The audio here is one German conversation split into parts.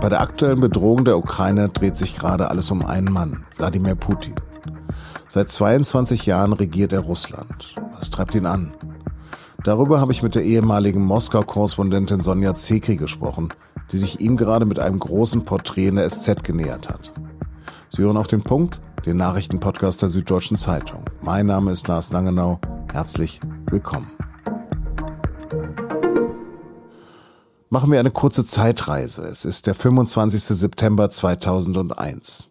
Bei der aktuellen Bedrohung der Ukraine dreht sich gerade alles um einen Mann, Wladimir Putin. Seit 22 Jahren regiert er Russland. Was treibt ihn an? Darüber habe ich mit der ehemaligen Moskau-Korrespondentin Sonja Zekri gesprochen, die sich ihm gerade mit einem großen Porträt in der SZ genähert hat. Sie hören auf den Punkt, den Nachrichtenpodcast der Süddeutschen Zeitung. Mein Name ist Lars Langenau. Herzlich willkommen. Machen wir eine kurze Zeitreise. Es ist der 25. September 2001.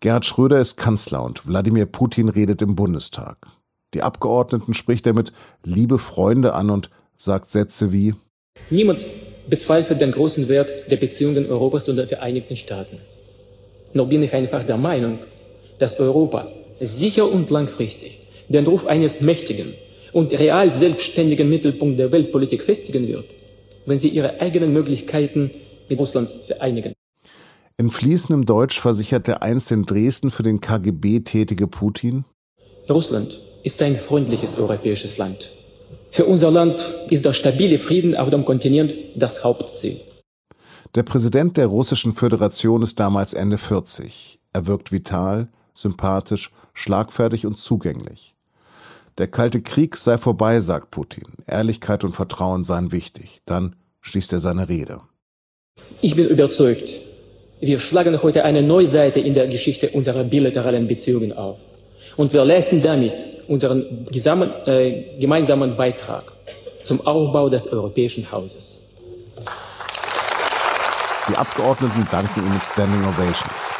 Gerhard Schröder ist Kanzler und Wladimir Putin redet im Bundestag. Die Abgeordneten spricht er mit liebe Freunde an und sagt Sätze wie Niemand bezweifelt den großen Wert der Beziehungen Europas und der Vereinigten Staaten. Noch bin ich einfach der Meinung, dass Europa sicher und langfristig den Ruf eines mächtigen und real selbstständigen Mittelpunkt der Weltpolitik festigen wird wenn sie ihre eigenen Möglichkeiten mit Russlands vereinigen. In fließendem Deutsch versichert der einst in Dresden für den KGB tätige Putin. Russland ist ein freundliches europäisches Land. Für unser Land ist der stabile Frieden auf dem Kontinent das Hauptziel. Der Präsident der Russischen Föderation ist damals Ende 40. Er wirkt vital, sympathisch, schlagfertig und zugänglich. Der Kalte Krieg sei vorbei, sagt Putin. Ehrlichkeit und Vertrauen seien wichtig. Dann schließt er seine Rede. Ich bin überzeugt, wir schlagen heute eine neue Seite in der Geschichte unserer bilateralen Beziehungen auf. Und wir leisten damit unseren äh, gemeinsamen Beitrag zum Aufbau des europäischen Hauses. Die Abgeordneten danken ihm mit Standing Ovations.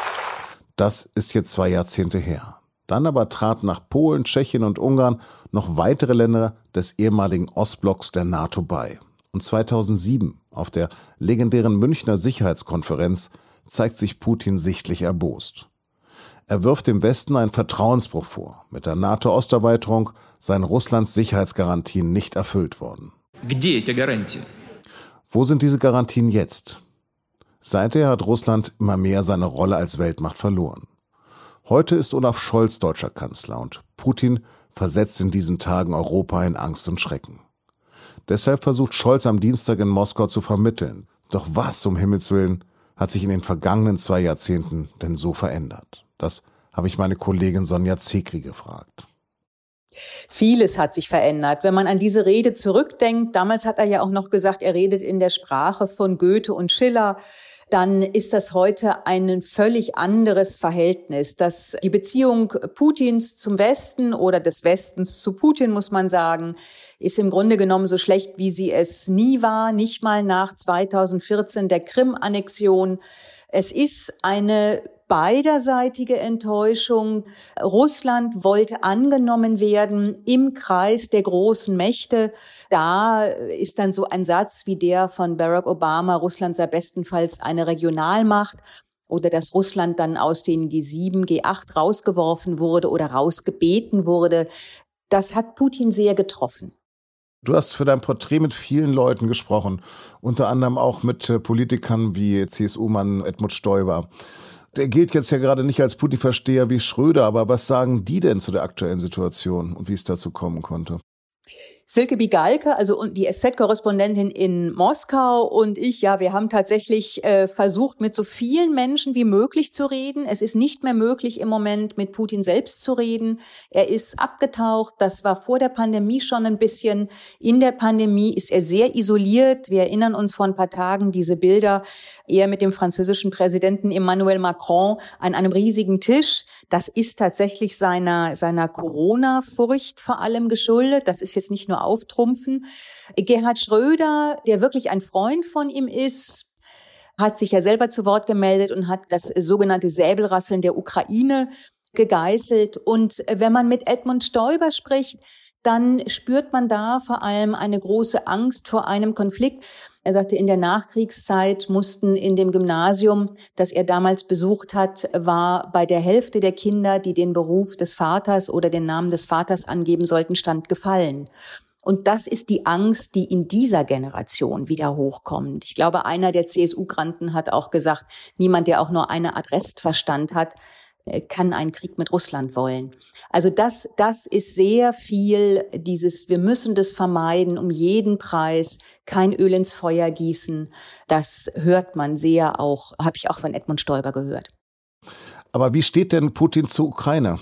Das ist jetzt zwei Jahrzehnte her. Dann aber traten nach Polen, Tschechien und Ungarn noch weitere Länder des ehemaligen Ostblocks der NATO bei. Und 2007 auf der legendären Münchner Sicherheitskonferenz zeigt sich Putin sichtlich erbost. Er wirft dem Westen einen Vertrauensbruch vor. Mit der NATO-Osterweiterung seien Russlands Sicherheitsgarantien nicht erfüllt worden. Wo sind diese Garantien jetzt? Seither hat Russland immer mehr seine Rolle als Weltmacht verloren. Heute ist Olaf Scholz deutscher Kanzler und Putin versetzt in diesen Tagen Europa in Angst und Schrecken. Deshalb versucht Scholz am Dienstag in Moskau zu vermitteln. Doch was um Himmels willen hat sich in den vergangenen zwei Jahrzehnten denn so verändert? Das habe ich meine Kollegin Sonja Zekri gefragt. Vieles hat sich verändert. Wenn man an diese Rede zurückdenkt, damals hat er ja auch noch gesagt, er redet in der Sprache von Goethe und Schiller dann ist das heute ein völlig anderes Verhältnis. Dass die Beziehung Putins zum Westen oder des Westens zu Putin, muss man sagen, ist im Grunde genommen so schlecht, wie sie es nie war, nicht mal nach 2014 der Krim-Annexion. Es ist eine beiderseitige Enttäuschung. Russland wollte angenommen werden im Kreis der großen Mächte. Da ist dann so ein Satz wie der von Barack Obama, Russland sei bestenfalls eine Regionalmacht oder dass Russland dann aus den G7, G8 rausgeworfen wurde oder rausgebeten wurde. Das hat Putin sehr getroffen. Du hast für dein Porträt mit vielen Leuten gesprochen, unter anderem auch mit äh, Politikern wie CSU-Mann Edmund Stoiber der gilt jetzt ja gerade nicht als Putin-Versteher wie Schröder, aber was sagen die denn zu der aktuellen Situation und wie es dazu kommen konnte? Silke Bigalke, also die SZ-Korrespondentin in Moskau und ich, ja, wir haben tatsächlich äh, versucht, mit so vielen Menschen wie möglich zu reden. Es ist nicht mehr möglich im Moment, mit Putin selbst zu reden. Er ist abgetaucht. Das war vor der Pandemie schon ein bisschen. In der Pandemie ist er sehr isoliert. Wir erinnern uns vor ein paar Tagen diese Bilder, er mit dem französischen Präsidenten Emmanuel Macron an einem riesigen Tisch. Das ist tatsächlich seiner, seiner Corona-Furcht vor allem geschuldet. Das ist jetzt nicht nur auftrumpfen. Gerhard Schröder, der wirklich ein Freund von ihm ist, hat sich ja selber zu Wort gemeldet und hat das sogenannte Säbelrasseln der Ukraine gegeißelt. Und wenn man mit Edmund Stoiber spricht, dann spürt man da vor allem eine große Angst vor einem Konflikt. Er sagte, in der Nachkriegszeit mussten in dem Gymnasium, das er damals besucht hat, war bei der Hälfte der Kinder, die den Beruf des Vaters oder den Namen des Vaters angeben sollten, stand gefallen. Und das ist die Angst, die in dieser Generation wieder hochkommt. Ich glaube, einer der CSU-Granten hat auch gesagt, niemand, der auch nur eine Art Restverstand hat, äh, kann einen Krieg mit Russland wollen. Also das, das ist sehr viel dieses, wir müssen das vermeiden, um jeden Preis, kein Öl ins Feuer gießen. Das hört man sehr auch, habe ich auch von Edmund Stoiber gehört. Aber wie steht denn Putin zur Ukraine?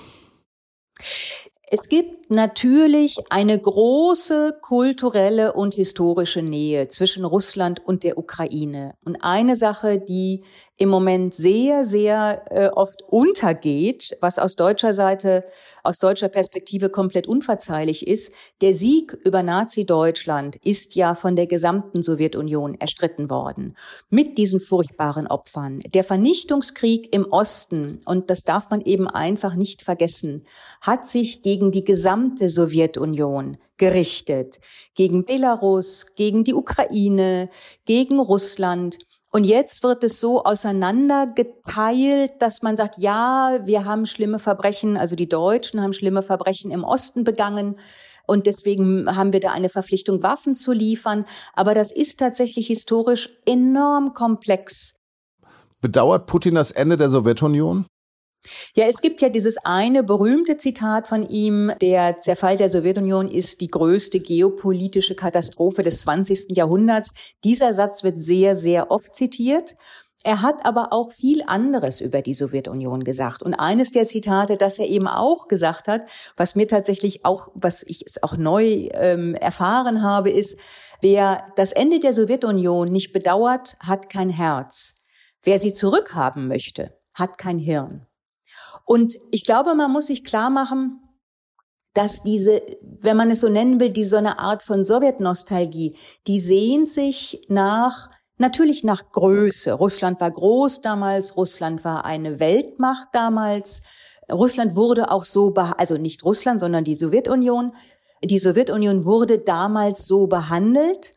Es gibt natürlich eine große kulturelle und historische Nähe zwischen Russland und der Ukraine. Und eine Sache, die im Moment sehr, sehr äh, oft untergeht, was aus deutscher Seite, aus deutscher Perspektive komplett unverzeihlich ist. Der Sieg über Nazi-Deutschland ist ja von der gesamten Sowjetunion erstritten worden. Mit diesen furchtbaren Opfern. Der Vernichtungskrieg im Osten, und das darf man eben einfach nicht vergessen, hat sich gegen die gesamte Sowjetunion gerichtet. Gegen Belarus, gegen die Ukraine, gegen Russland. Und jetzt wird es so auseinandergeteilt, dass man sagt, ja, wir haben schlimme Verbrechen, also die Deutschen haben schlimme Verbrechen im Osten begangen. Und deswegen haben wir da eine Verpflichtung, Waffen zu liefern. Aber das ist tatsächlich historisch enorm komplex. Bedauert Putin das Ende der Sowjetunion? Ja, es gibt ja dieses eine berühmte Zitat von ihm, der Zerfall der Sowjetunion ist die größte geopolitische Katastrophe des 20. Jahrhunderts. Dieser Satz wird sehr, sehr oft zitiert. Er hat aber auch viel anderes über die Sowjetunion gesagt. Und eines der Zitate, das er eben auch gesagt hat, was mir tatsächlich auch, was ich auch neu ähm, erfahren habe, ist, wer das Ende der Sowjetunion nicht bedauert, hat kein Herz. Wer sie zurückhaben möchte, hat kein Hirn. Und ich glaube, man muss sich klar machen, dass diese, wenn man es so nennen will, die so eine Art von Sowjetnostalgie, die sehnt sich nach, natürlich nach Größe. Russland war groß damals, Russland war eine Weltmacht damals. Russland wurde auch so, also nicht Russland, sondern die Sowjetunion. Die Sowjetunion wurde damals so behandelt.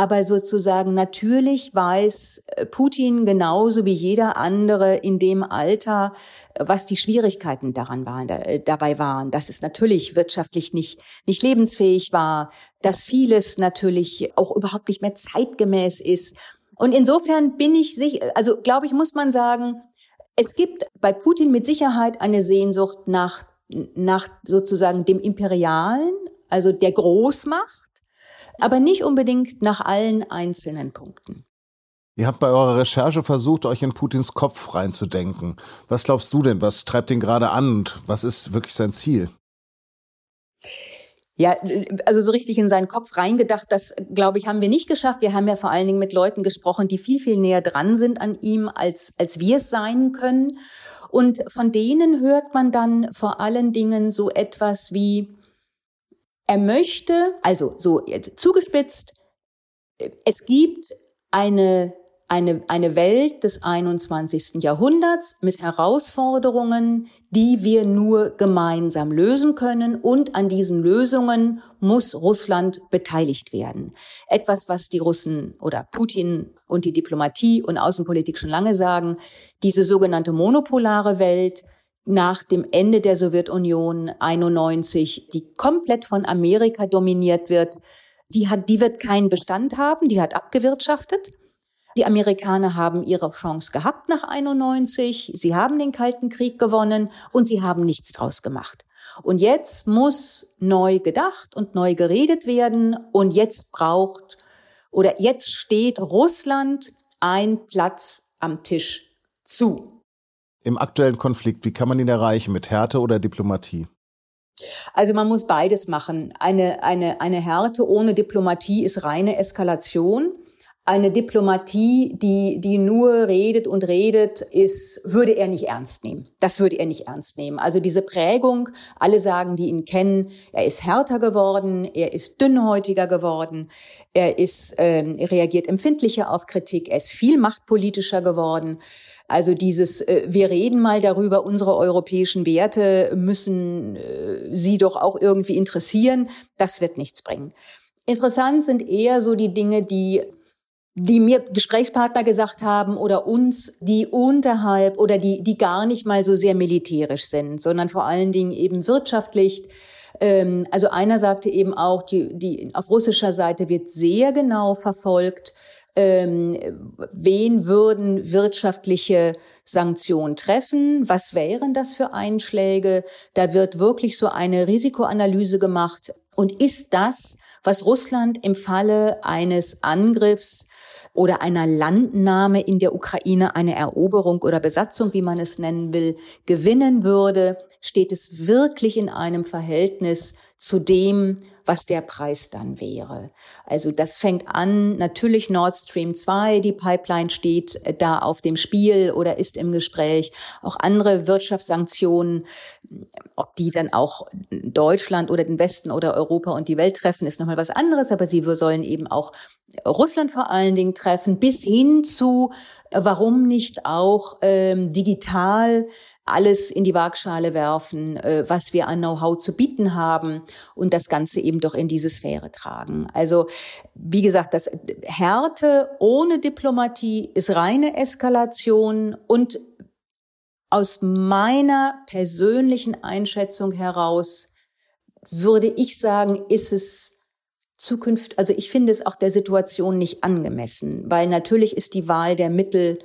Aber sozusagen natürlich weiß äh, Putin genauso wie jeder andere in dem Alter, äh, was die Schwierigkeiten daran waren, äh, dabei waren, dass es natürlich wirtschaftlich nicht, nicht lebensfähig war, dass vieles natürlich auch überhaupt nicht mehr zeitgemäß ist. Und insofern bin ich sich, also glaube ich, muss man sagen, es gibt bei Putin mit Sicherheit eine Sehnsucht nach, nach sozusagen dem Imperialen, also der Großmacht aber nicht unbedingt nach allen einzelnen Punkten. Ihr habt bei eurer Recherche versucht, euch in Putins Kopf reinzudenken. Was glaubst du denn? Was treibt ihn gerade an und was ist wirklich sein Ziel? Ja, also so richtig in seinen Kopf reingedacht, das glaube ich, haben wir nicht geschafft. Wir haben ja vor allen Dingen mit Leuten gesprochen, die viel, viel näher dran sind an ihm, als, als wir es sein können. Und von denen hört man dann vor allen Dingen so etwas wie, er möchte, also so jetzt zugespitzt, es gibt eine, eine, eine Welt des 21. Jahrhunderts mit Herausforderungen, die wir nur gemeinsam lösen können. Und an diesen Lösungen muss Russland beteiligt werden. Etwas, was die Russen oder Putin und die Diplomatie und Außenpolitik schon lange sagen, diese sogenannte monopolare Welt, nach dem Ende der Sowjetunion 91, die komplett von Amerika dominiert wird, die hat, die wird keinen Bestand haben, die hat abgewirtschaftet. Die Amerikaner haben ihre Chance gehabt nach 91, sie haben den Kalten Krieg gewonnen und sie haben nichts draus gemacht. Und jetzt muss neu gedacht und neu geredet werden und jetzt braucht oder jetzt steht Russland ein Platz am Tisch zu im aktuellen Konflikt? Wie kann man ihn erreichen? Mit Härte oder Diplomatie? Also man muss beides machen. Eine, eine, eine Härte ohne Diplomatie ist reine Eskalation. Eine Diplomatie, die, die nur redet und redet, ist, würde er nicht ernst nehmen. Das würde er nicht ernst nehmen. Also diese Prägung, alle sagen, die ihn kennen, er ist härter geworden, er ist dünnhäutiger geworden, er ist, ähm, er reagiert empfindlicher auf Kritik, er ist viel machtpolitischer geworden. Also dieses, äh, wir reden mal darüber, unsere europäischen Werte müssen äh, Sie doch auch irgendwie interessieren, das wird nichts bringen. Interessant sind eher so die Dinge, die die mir Gesprächspartner gesagt haben oder uns, die unterhalb oder die, die gar nicht mal so sehr militärisch sind, sondern vor allen Dingen eben wirtschaftlich. Ähm, also einer sagte eben auch, die, die auf russischer Seite wird sehr genau verfolgt, Ähm, wen würden wirtschaftliche Sanktionen treffen? Was wären das für Einschläge? Da wird wirklich so eine Risikoanalyse gemacht. Und ist das, was Russland im Falle eines Angriffs oder einer Landnahme in der Ukraine, eine Eroberung oder Besatzung, wie man es nennen will, gewinnen würde, steht es wirklich in einem Verhältnis zu dem, was der Preis dann wäre. Also das fängt an, natürlich Nord Stream 2, die Pipeline steht da auf dem Spiel oder ist im Gespräch. Auch andere Wirtschaftssanktionen, ob die dann auch Deutschland oder den Westen oder Europa und die Welt treffen, ist nochmal was anderes, aber sie sollen eben auch Russland vor allen Dingen treffen, bis hin zu, warum nicht auch ähm, digital alles in die Waagschale werfen, äh, was wir an Know-how zu bieten haben und das Ganze eben doch in diese Sphäre tragen. Also wie gesagt, das Härte ohne Diplomatie ist reine Eskalation und aus meiner persönlichen Einschätzung heraus würde ich sagen, ist es Zukunft, also ich finde es auch der Situation nicht angemessen, weil natürlich ist die Wahl der Mittel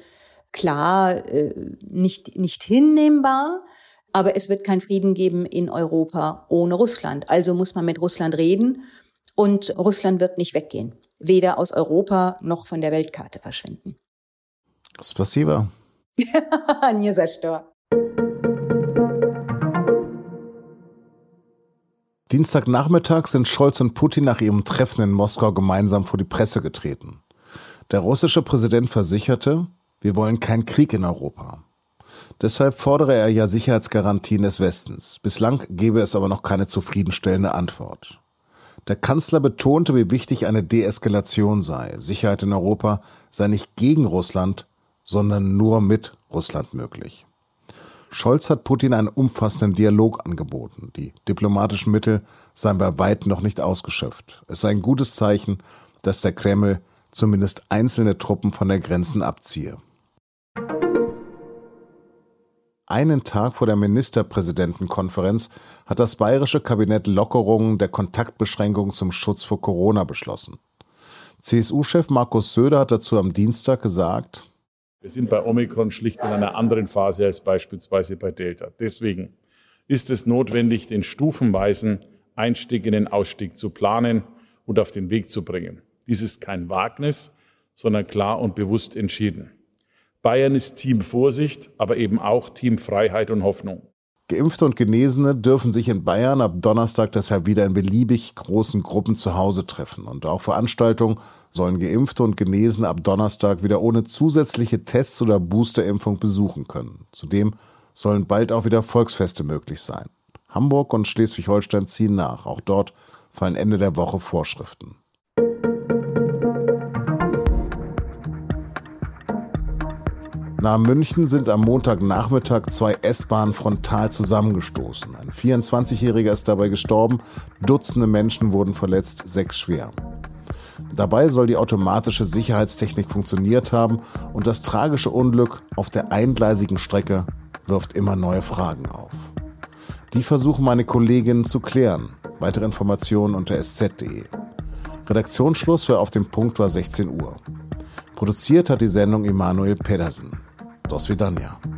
klar äh, nicht, nicht hinnehmbar Aber es wird keinen Frieden geben in Europa ohne Russland. Also muss man mit Russland reden und Russland wird nicht weggehen. Weder aus Europa noch von der Weltkarte verschwinden. Спасибо. Не за что. Dienstagnachmittag sind Scholz und Putin nach ihrem Treffen in Moskau gemeinsam vor die Presse getreten. Der russische Präsident versicherte, wir wollen keinen Krieg in Europa. Deshalb fordere er ja Sicherheitsgarantien des Westens. Bislang gebe es aber noch keine zufriedenstellende Antwort. Der Kanzler betonte, wie wichtig eine Deeskalation sei. Sicherheit in Europa sei nicht gegen Russland, sondern nur mit Russland möglich. Scholz hat Putin einen umfassenden Dialog angeboten. Die diplomatischen Mittel seien bei weitem noch nicht ausgeschöpft. Es sei ein gutes Zeichen, dass der Kreml zumindest einzelne Truppen von der Grenzen abziehe. Einen Tag vor der Ministerpräsidentenkonferenz hat das bayerische Kabinett Lockerungen der Kontaktbeschränkungen zum Schutz vor Corona beschlossen. CSU-Chef Markus Söder hat dazu am Dienstag gesagt, wir sind bei Omikron schlicht in einer anderen Phase als beispielsweise bei Delta. Deswegen ist es notwendig, den stufenweisen Einstieg in den Ausstieg zu planen und auf den Weg zu bringen. Dies ist kein Wagnis, sondern klar und bewusst entschieden. Bayern ist Team Vorsicht, aber eben auch Team Freiheit und Hoffnung. Geimpfte und Genesene dürfen sich in Bayern ab Donnerstag deshalb wieder in beliebig großen Gruppen zu Hause treffen. Und auch Veranstaltungen sollen Geimpfte und Genesene ab Donnerstag wieder ohne zusätzliche Tests oder Boosterimpfung besuchen können. Zudem sollen bald auch wieder Volksfeste möglich sein. Hamburg und Schleswig-Holstein ziehen nach. Auch dort fallen Ende der Woche Vorschriften. Nahe München sind am Montagnachmittag zwei S-Bahnen frontal zusammengestoßen. Ein 24-Jähriger ist dabei gestorben, Dutzende Menschen wurden verletzt, sechs schwer. Dabei soll die automatische Sicherheitstechnik funktioniert haben und das tragische Unglück auf der eingleisigen Strecke wirft immer neue Fragen auf. Die versuchen meine Kolleginnen zu klären. Weitere Informationen unter sz.de. Redaktionsschluss für Auf dem Punkt war 16 Uhr. Produziert hat die Sendung Emanuel Pedersen. Do swidania.